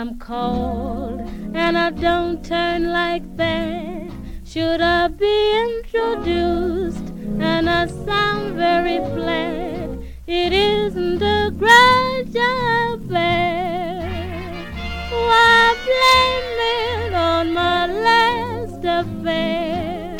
I'm cold and I don't turn like that. Should I be introduced and I sound very flat? It isn't a grudge I bear. Why blame it on my last affair?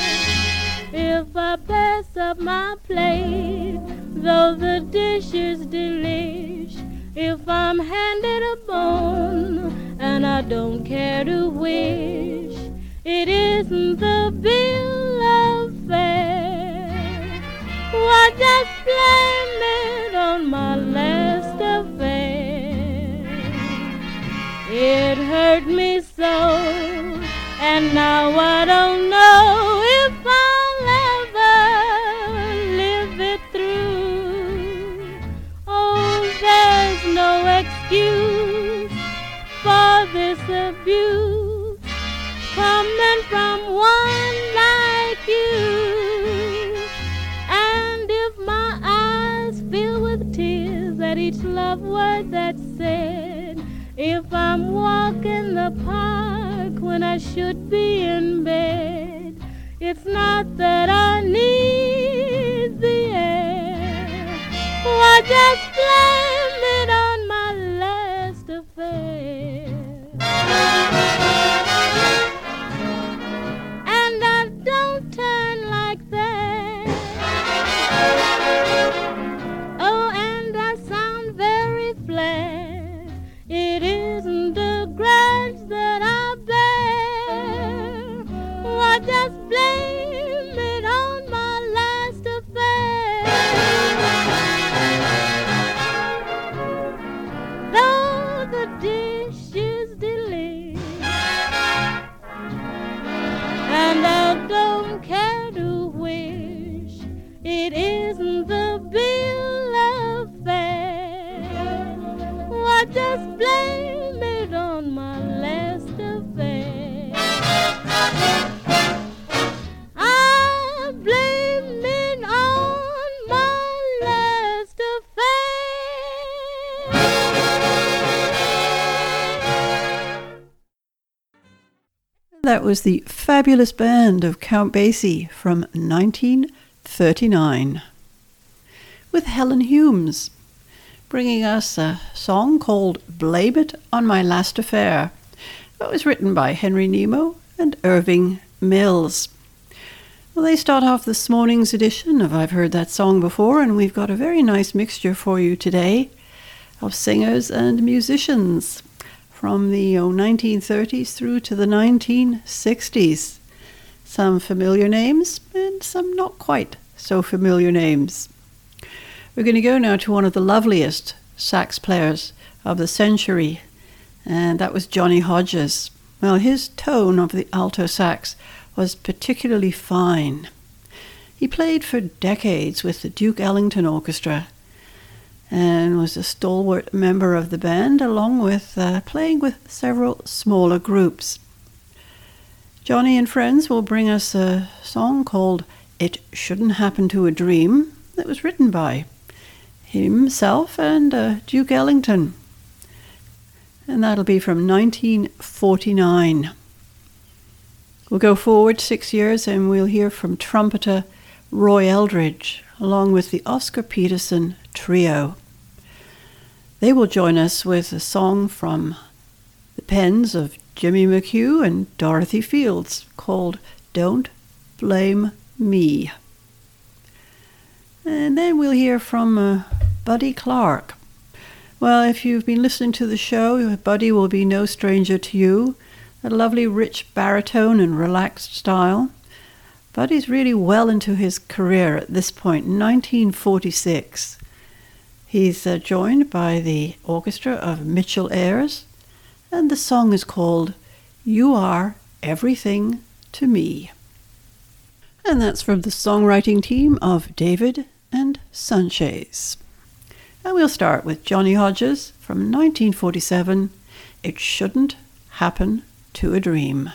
If I pass up my plate, though the dish is delicious. If I'm handed a bone and I don't care to wish, it isn't the bill of fare. Why just blame it on my last affair? It hurt me so, and now I don't know abuse coming from one like you. And if my eyes fill with tears at each love word that's said, if I'm walking the park when I should be in bed, it's not that I need the air. Why just blame That was the fabulous band of Count Basie from 1939 with Helen Humes bringing us a song called Blame It on My Last Affair. It was written by Henry Nemo and Irving Mills. Well, they start off this morning's edition of I've Heard That Song Before, and we've got a very nice mixture for you today of singers and musicians from the uh, oh, 1930s through to the 1960s. Some familiar names and some not quite so familiar names. We're going to go now to one of the loveliest sax players of the century, and that was Johnny Hodges. Well, his tone of the alto sax was particularly fine. He played for decades with the Duke Ellington Orchestra and was a stalwart member of the band, along with uh, playing with several smaller groups. Johnny and Friends will bring us a song called It Shouldn't Happen to a Dream that was written by himself and uh, Duke Ellington. And that'll be from 1949. We'll go forward six years and we'll hear from trumpeter Roy Eldridge along with the Oscar Peterson Trio. They will join us with a song from the pens of Jimmy McHugh and Dorothy Fields called Don't Blame Me. And then we'll hear from uh, Buddy Clark. Well, if you've been listening to the show, Buddy will be no stranger to you. A lovely, rich baritone and relaxed style. Buddy's really well into his career at this point, 1946. He's uh, joined by the orchestra of Mitchell Ayres, and the song is called You Are Everything to Me. And that's from the songwriting team of David and Sanchez. And we'll start with Johnny Hodges from 1947 It Shouldn't Happen to a Dream.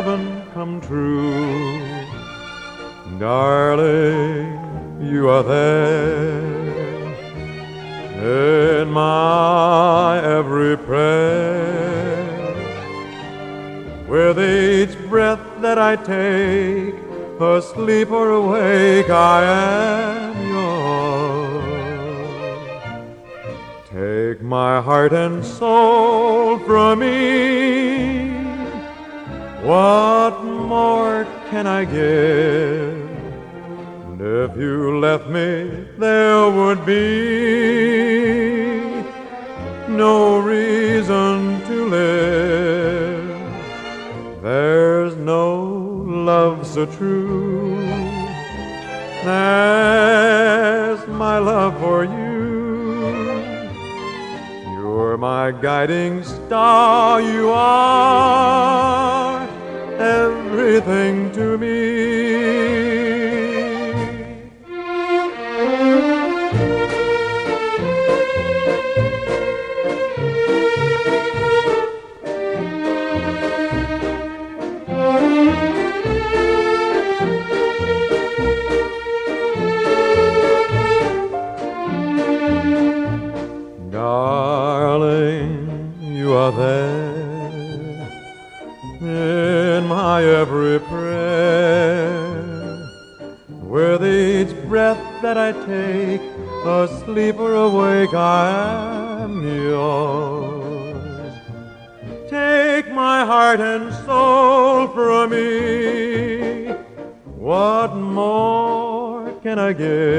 Heaven come true. Darling, you are there in my every prayer. With each breath that I take, asleep or awake, I am yours. Take my heart and soul from me. What more can I give? And if you left me, there would be no reason to live. There's no love so true as my love for you. You're my guiding star, you are everything to me. That I take, asleep or awake, I am yours. Take my heart and soul from me. What more can I give?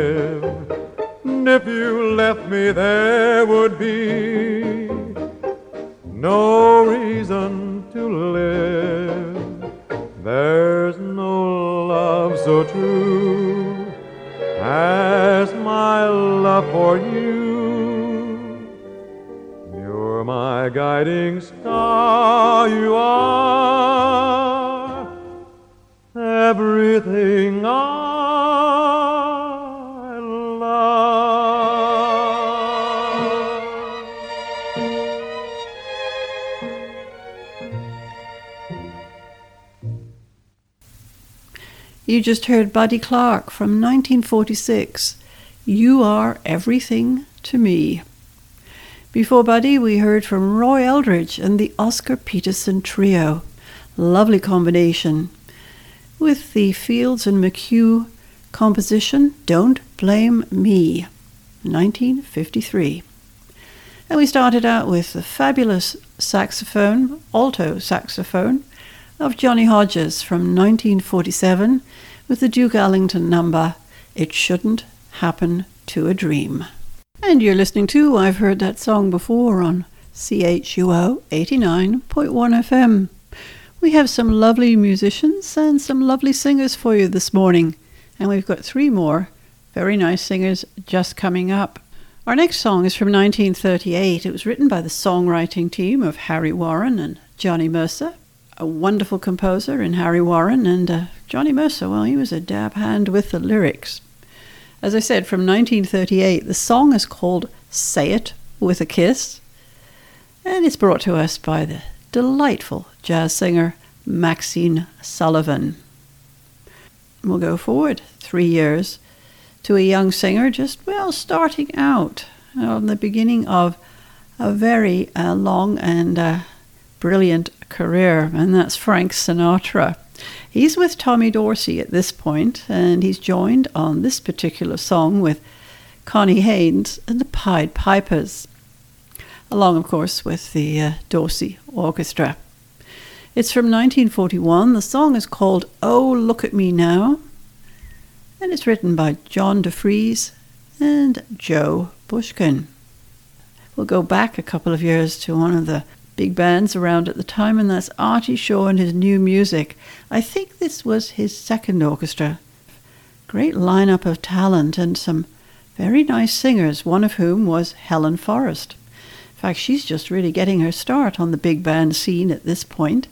You just heard Buddy Clark from 1946. You are everything to me. Before Buddy, we heard from Roy Eldridge and the Oscar Peterson Trio. Lovely combination. With the Fields and McHugh composition, Don't Blame Me, 1953. And we started out with the fabulous saxophone, alto saxophone, of Johnny Hodges from 1947 with the Duke Ellington number It Shouldn't Happen to a Dream. And you're listening to I've Heard That Song Before on CHUO 89.1 FM. We have some lovely musicians and some lovely singers for you this morning, and we've got three more very nice singers just coming up. Our next song is from 1938. It was written by the songwriting team of Harry Warren and Johnny Mercer a wonderful composer in Harry Warren, and uh, Johnny Mercer, well, he was a dab hand with the lyrics. As I said, from 1938, the song is called Say It with a Kiss, and it's brought to us by the delightful jazz singer Maxine Sullivan. We'll go forward three years to a young singer just, well, starting out on the beginning of a very uh, long and uh, brilliant career, and that's Frank Sinatra. He's with Tommy Dorsey at this point, and he's joined on this particular song with Connie Haines and the Pied Pipers, along, of course, with the uh, Dorsey Orchestra. It's from 1941. The song is called Oh Look at Me Now, and it's written by John DeVries and Joe Bushkin. We'll go back a couple of years to one of the big bands around at the time, and that's Artie Shaw and his new music. I think this was his second orchestra. Great lineup of talent and some very nice singers, one of whom was Helen Forrest. In fact, she's just really getting her start on the big band scene at this point.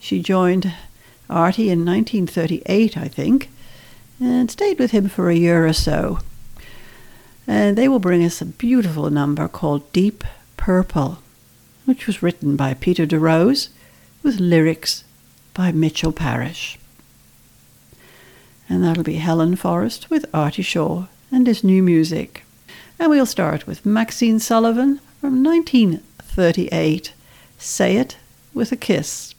She joined Artie in 1938, I think, and stayed with him for a year or so. And they will bring us a beautiful number called Deep Purple, which was written by Peter DeRose with lyrics by Mitchell Parish. And that'll be Helen Forrest with Artie Shaw and his new music. And we'll start with Maxine Sullivan from 1938 Say It with a Kiss.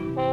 Words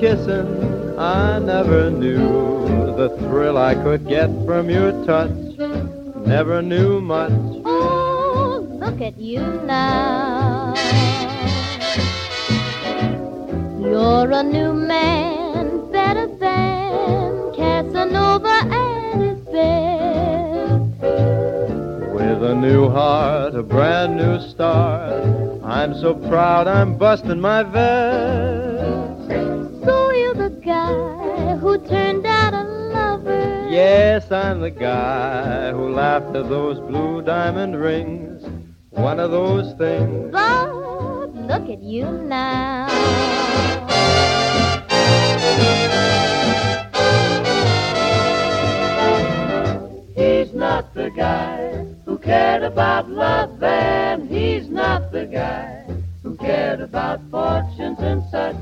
kissing. I never knew the thrill I could get from your touch. Never knew much. Oh, look at you now. You're a new man, better than Casanova and his bed. With a new heart, a brand new start. I'm so proud I'm busting my vest. Yes, I'm the guy who laughed at those blue diamond rings. One of those things. But look at you now. He's not the guy who cared about love, and he's not the guy who cared about fortunes and such.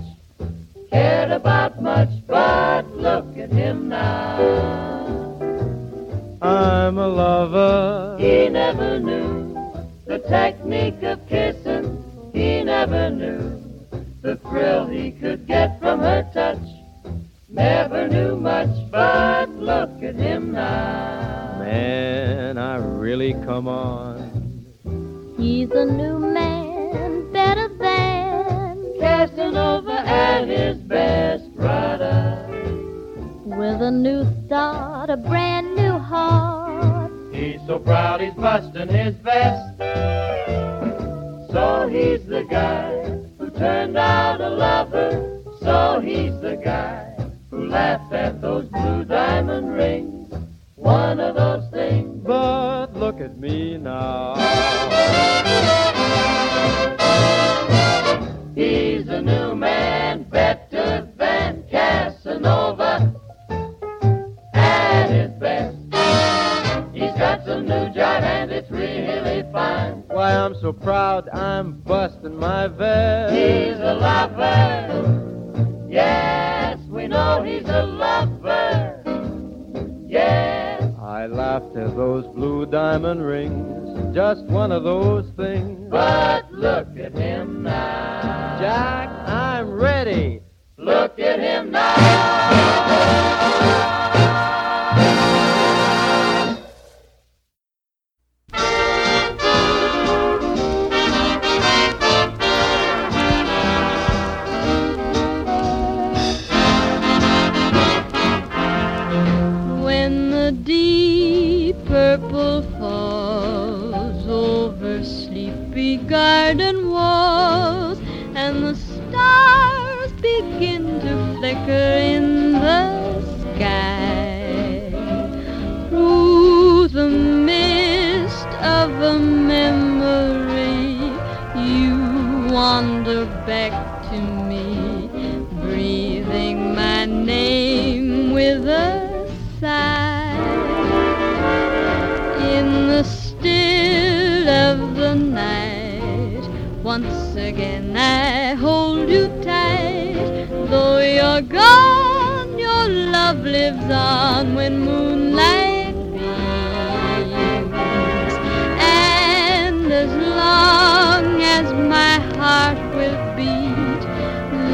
Cared about much, but look at him now. I'm a lover. He never knew the technique of kissing. He never knew the thrill he could get from her touch. Never knew much, but look at him now. Man, I really come on. He's a new man, better than Casanova at his best brother with a new start, a brand new heart. He's so proud he's busting his vest. So he's the guy who turned out a lover. So he's the guy who laughed at those blue diamond rings. One of those things. But look at me now. just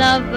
love.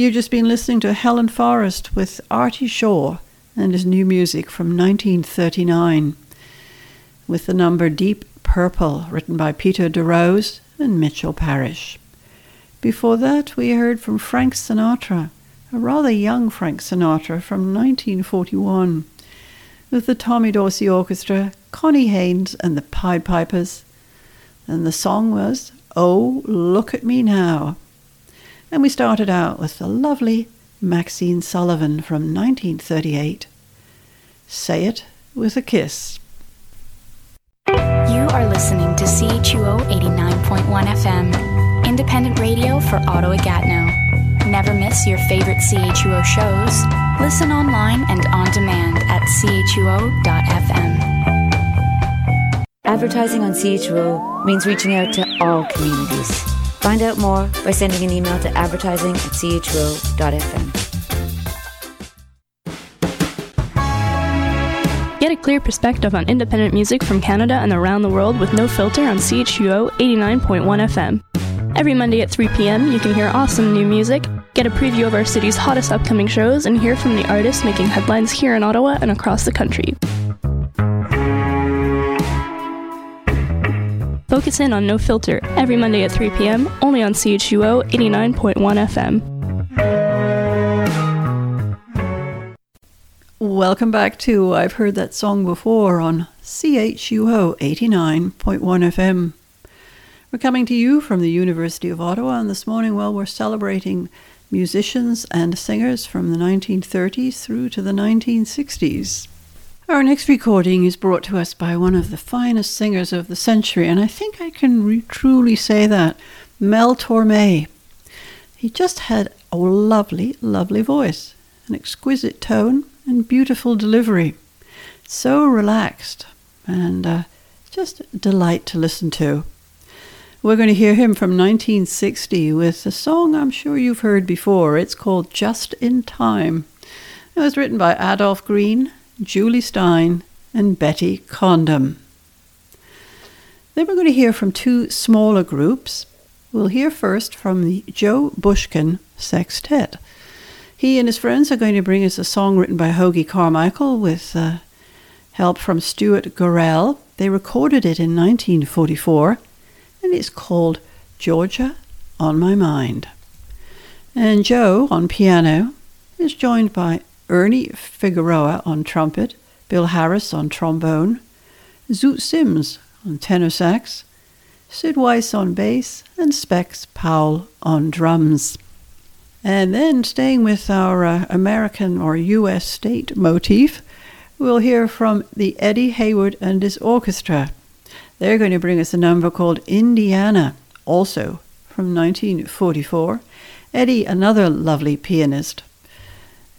You've just been listening to Helen Forrest with Artie Shaw and his new music from 1939 with the number Deep Purple, written by Peter DeRose and Mitchell Parish. Before that, we heard from Frank Sinatra, a rather young Frank Sinatra from 1941, with the Tommy Dorsey Orchestra, Connie Haines, and the Pied Pipers. And the song was Oh, Look at Me Now. And we started out with the lovely Maxine Sullivan from 1938. Say It with a Kiss. You are listening to CHUO 89.1 FM, independent radio for Ottawa Gatineau. Never miss your favorite CHUO shows. Listen online and on demand at chuo.fm. Advertising on CHUO means reaching out to all communities. Find out more by sending an email to advertising at chuo.fm. Get a clear perspective on independent music from Canada and around the world with no filter on CHUO 89.1 FM. Every Monday at 3 p.m., you can hear awesome new music, get a preview of our city's hottest upcoming shows, and hear from the artists making headlines here in Ottawa and across the country. Focus in on No Filter every Monday at 3 p.m., only on CHUO 89.1 FM. Welcome back to I've Heard That Song Before on CHUO 89.1 FM. We're coming to you from the University of Ottawa, and this morning, well, we're celebrating musicians and singers from the 1930s through to the 1960s. Our next recording is brought to us by one of the finest singers of the century, and I think I can re- truly say that Mel Torme. He just had a lovely, lovely voice, an exquisite tone, and beautiful delivery. So relaxed and uh, just a delight to listen to. We're going to hear him from 1960 with a song I'm sure you've heard before. It's called Just in Time. It was written by Adolph Green, Jule Styne, and Betty Comden. Then we're going to hear from two smaller groups. We'll hear first from the Joe Bushkin Sextet. He and his friends are going to bring us a song written by Hoagy Carmichael with uh, help from Stuart Gorrell. They recorded it in 1944 and it's called Georgia on My Mind. And Joe on piano is joined by Ernie Figueroa on trumpet, Bill Harris on trombone, Zoot Sims on tenor sax, Sid Weiss on bass, and Specs Powell on drums. And then, staying with our uh, American or U.S. state motif, we'll hear from the Eddie Heywood and his orchestra. They're going to bring us a number called Indiana, also from 1944. Eddie, another lovely pianist.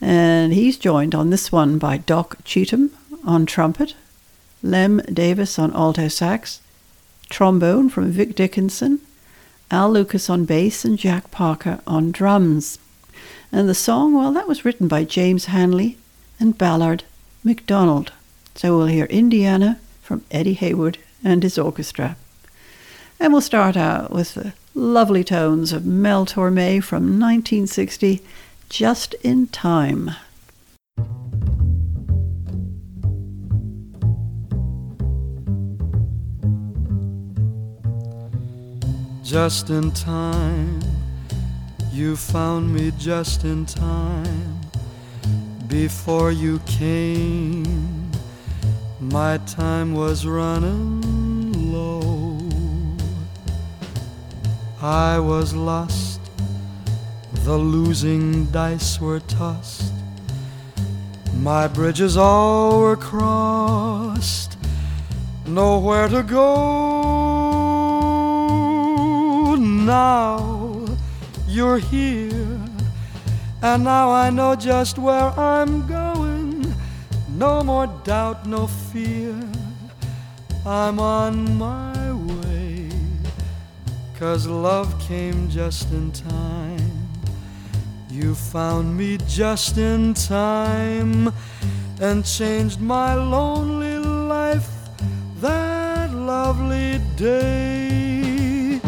And he's joined on this one by Doc Cheatham on trumpet, Lem Davis on alto sax, trombone from Vic Dickenson, Al Lucas on bass, and Jack Parker on drums. And the song, well, that was written by James Hanley and Ballard McDonald. So we'll hear Indiana from Eddie Heywood and his orchestra. And we'll start out with the lovely tones of Mel Torme from 1960, Just in Time. Just in time, you found me just in time before you came. My time was running low. I was lost, the losing dice were tossed. My bridges all were crossed, nowhere to go. Now you're here, and now I know just where I'm going. No more doubt, no fear. I'm on my way. Cause love came just in time. You found me just in time and changed my lonely life that lovely day.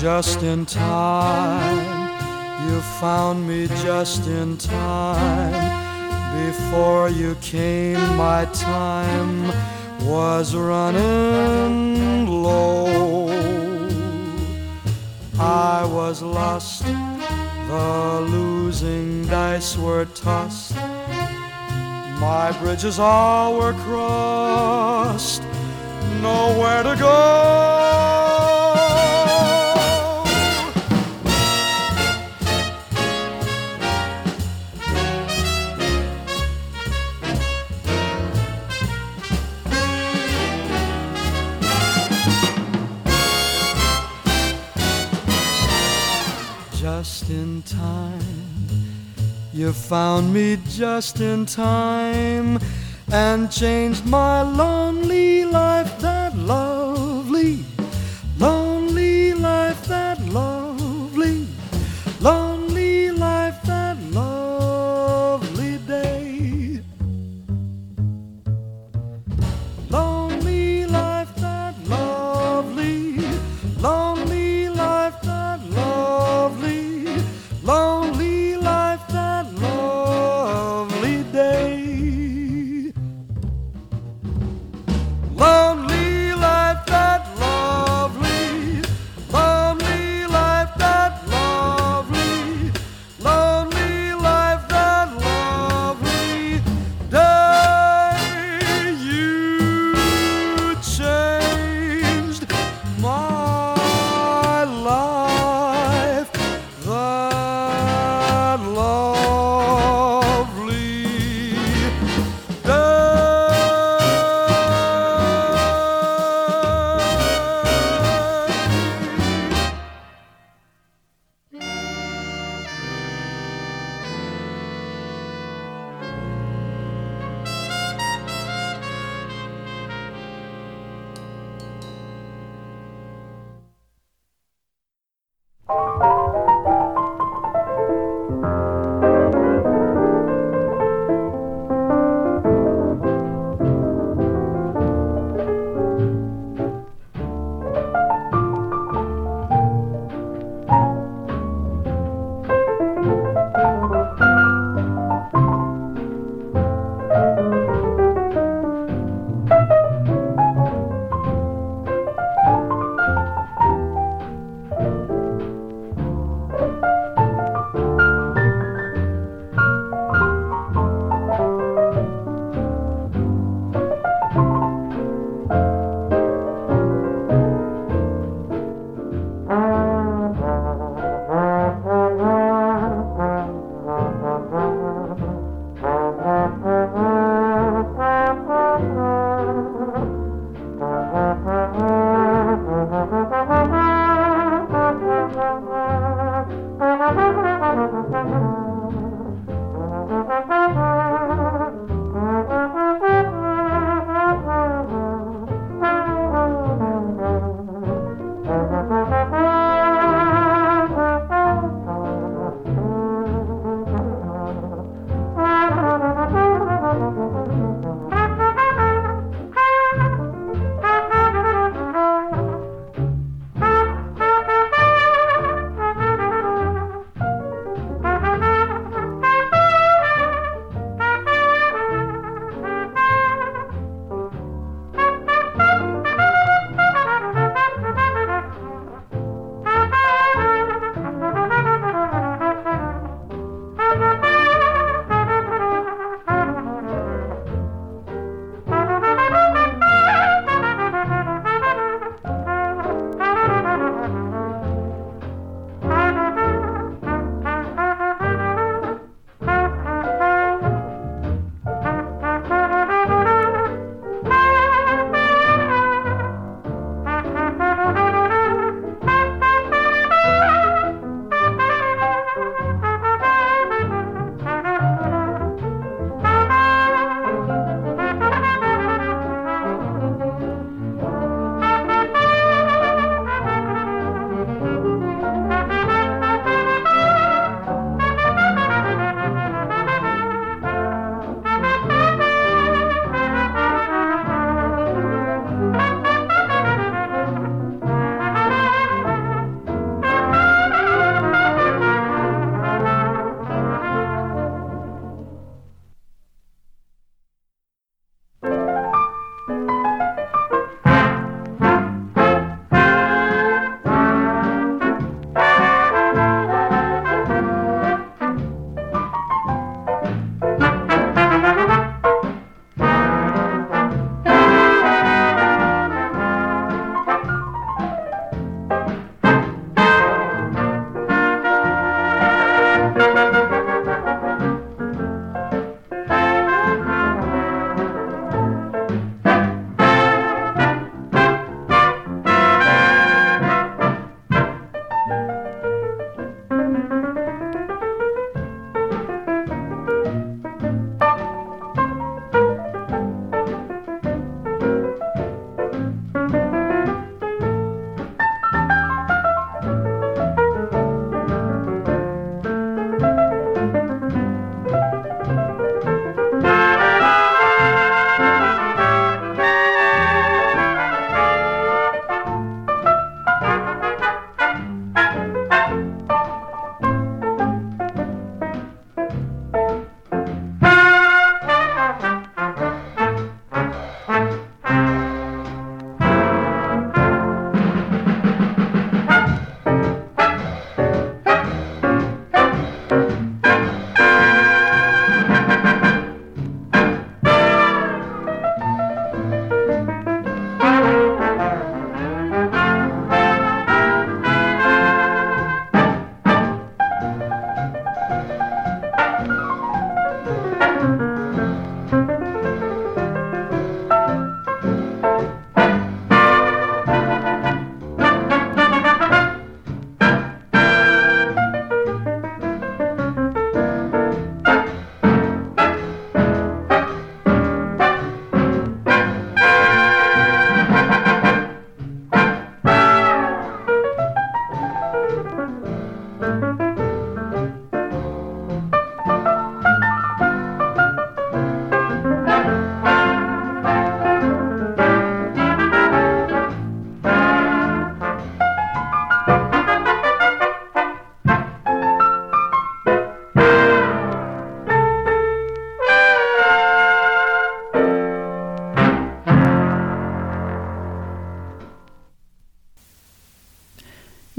Just in time, you found me just in time before you came, my time was running low. I was lost, the losing dice were tossed. My bridges all were crossed, nowhere to go. Just in time. You found me just in time and changed my lonely life that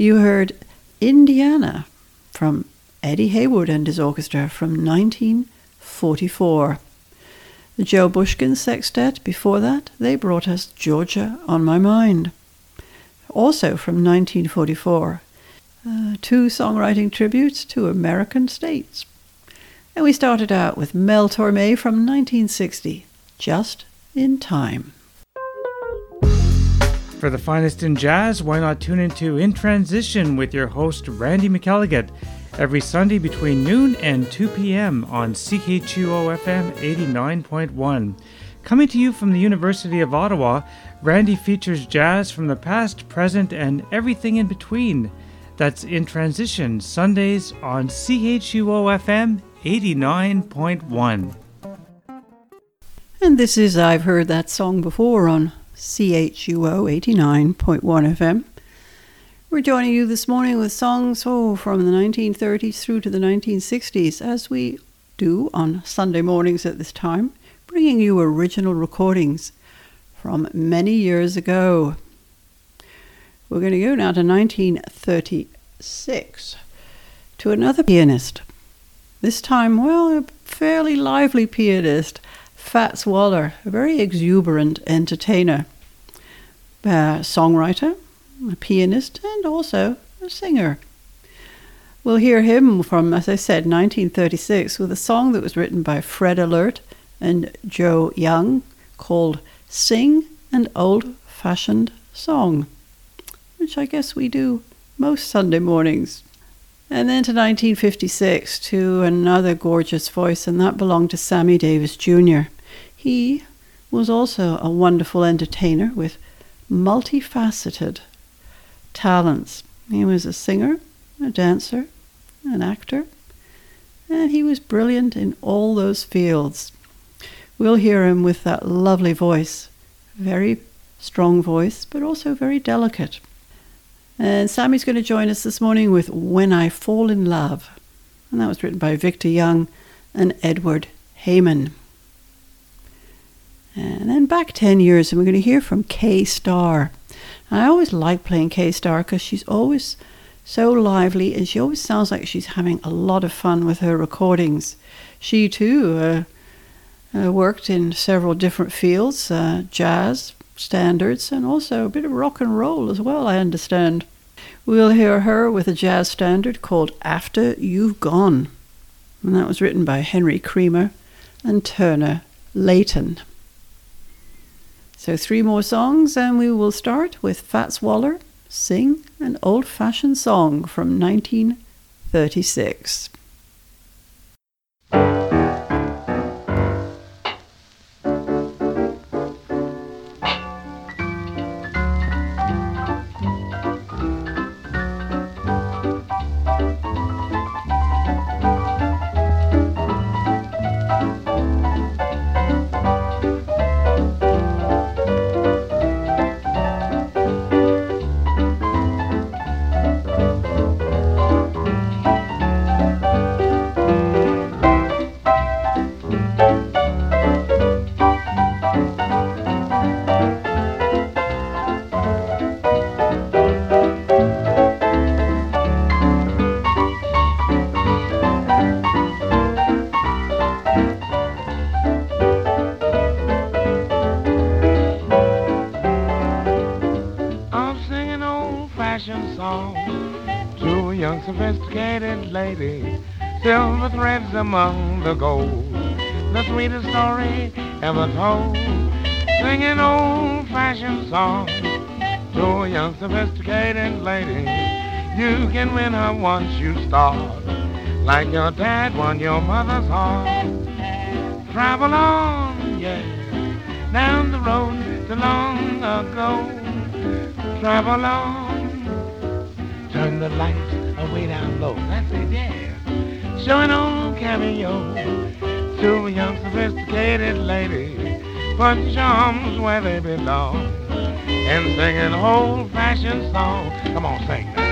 You heard Indiana from Eddie Heywood and his orchestra from 1944. The Joe Bushkin Sextet, before that, they brought us Georgia on My Mind. Also from 1944, uh, two songwriting tributes to American states. And we started out with Mel Torme from 1960, Just in Time. For the finest in jazz, why not tune into In Transition with your host Randy McElligott every Sunday between noon and 2 p.m. on CHUO FM 89.1. Coming to you from the University of Ottawa, Randy features jazz from the past, present, and everything in between. That's In Transition, Sundays on CHUO FM 89.1. And this is I've Heard That Song Before on CHUO 89.1 FM. We're joining you this morning with songs oh, from the 1930s through to the 1960s, as we do on Sunday mornings at this time, bringing you original recordings from many years ago. We're going to go now to 1936 to another pianist. This time, well, a fairly lively pianist, Fats Waller, a very exuberant entertainer, a songwriter, a pianist, and also a singer. We'll hear him from, as I said, 1936 with a song that was written by Fred Ahlert and Joe Young called Sing an Old Fashioned Song, which I guess we do most Sunday mornings. And then to 1956 to another gorgeous voice, and that belonged to Sammy Davis Jr. He was also a wonderful entertainer with multifaceted talents. He was a singer, a dancer, an actor, and he was brilliant in all those fields. We'll hear him with that lovely voice, very strong voice, but also very delicate. And Sammy's going to join us this morning with When I Fall in Love. And that was written by Victor Young and Edward Heyman. And then back 10 years, and we're going to hear from Kay Starr. I always like playing Kay Starr because she's always so lively and she always sounds like she's having a lot of fun with her recordings. She too uh, uh, worked in several different fields uh, jazz, standards, and also a bit of rock and roll as well, I understand. We'll hear her with a jazz standard called After You've Gone. And that was written by Henry Creamer and Turner Layton. So, three more songs, and we will start with Fats Waller sing an old fashioned song from 1936. Among the gold, the sweetest story ever told. Singing old-fashioned song to a young sophisticated lady. You can win her once you start, like your dad won your mother's heart. Travel on, yeah, down the road to long ago travel on. Turn the lights away down low. That's it, yeah. Showing old cameo to young sophisticated lady. Put your arms where they belong. And sing an old-fashioned song. Come on, sing that.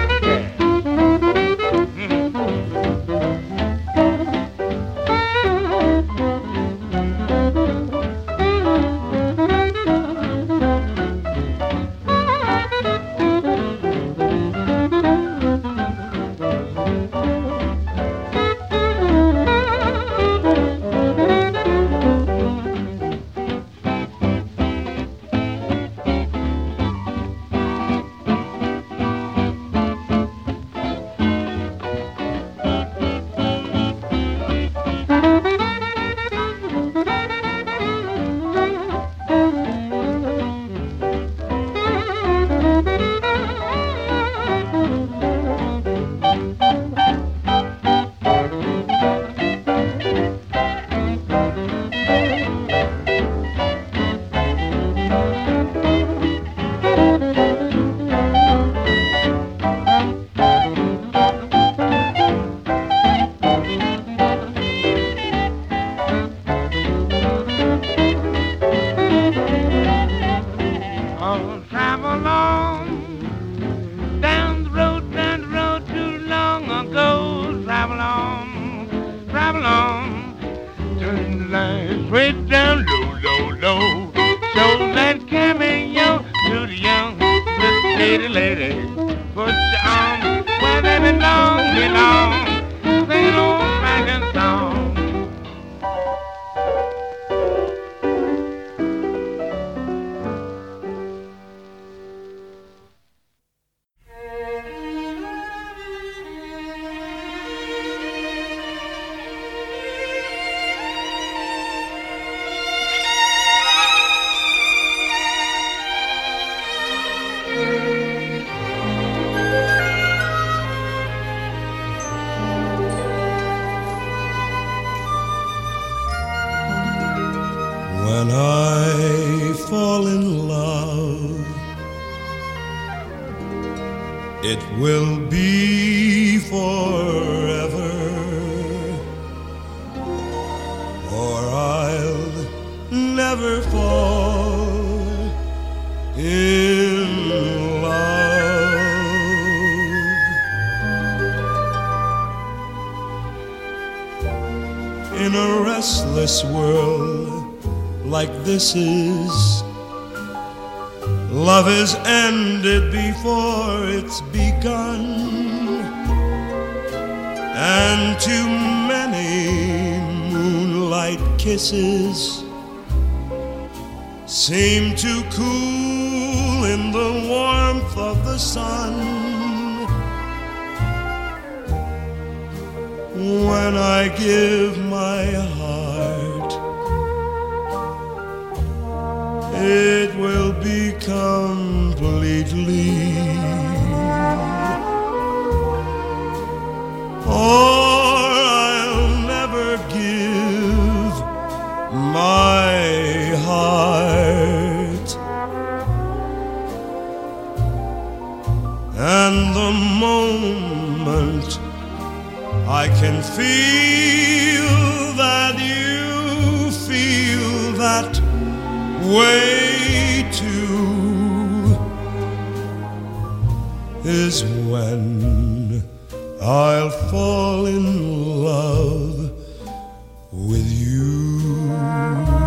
it will be forever. Or I'll never fall in love. In a restless world like this is, love is kisses seem to cool. I'll fall in love with you.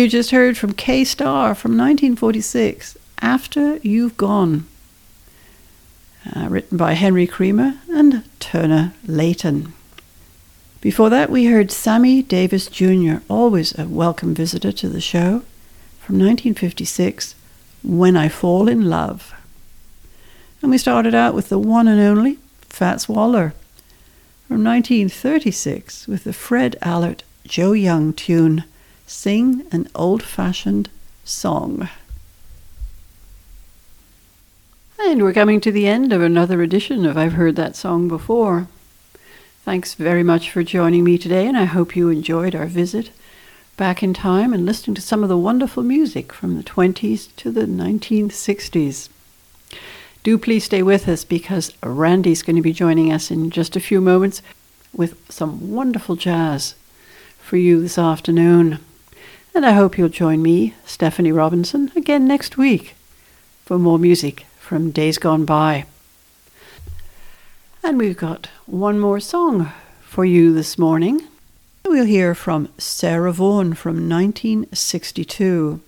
You just heard from Kay Starr from 1946, After You've Gone, uh, written by Henry Creamer and Turner Layton. Before that, we heard Sammy Davis Jr., always a welcome visitor to the show, from 1956, When I Fall in Love. And we started out with the one and only Fats Waller from 1936 with the Fred Ahlert Joe Young tune, Sing an Old Fashioned Song. And we're coming to the end of another edition of I've Heard That Song Before. Thanks very much for joining me today, and I hope you enjoyed our visit back in time and listening to some of the wonderful music from the 20s to the 1960s. Do please stay with us because Randy's going to be joining us in just a few moments with some wonderful jazz for you this afternoon. And I hope you'll join me, Stephanie Robinson, again next week for more music from days gone by. And we've got one more song for you this morning. We'll hear from Sarah Vaughan from 1962.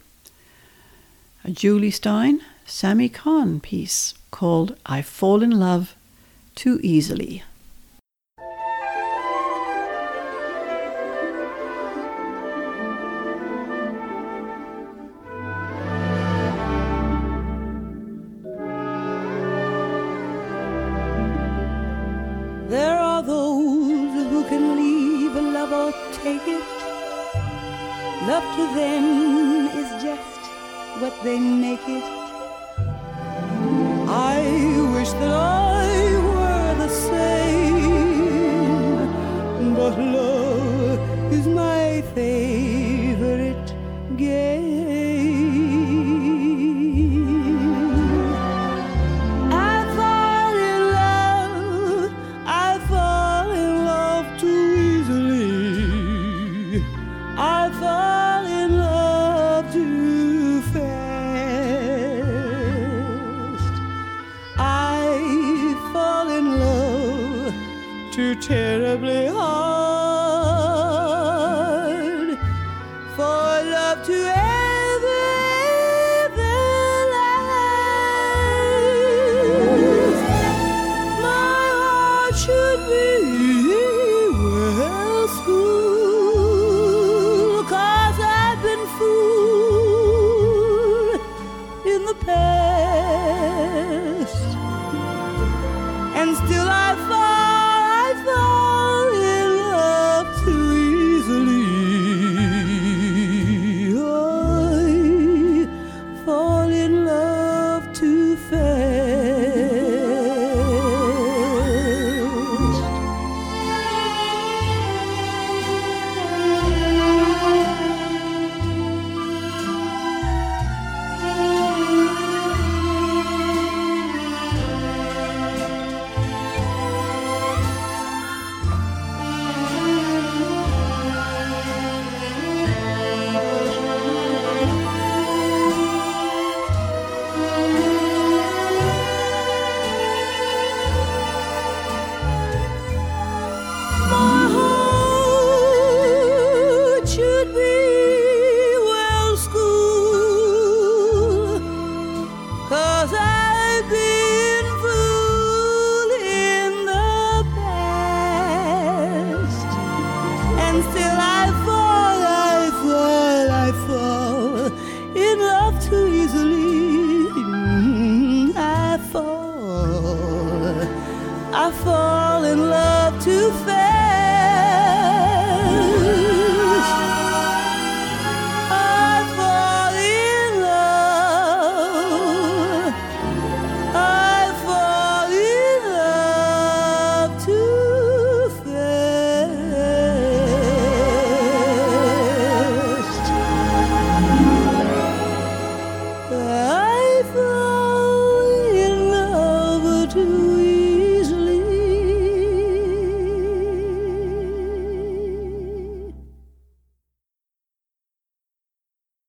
A Jule Styne, Sammy Cahn piece called I Fall in Love Too Easily.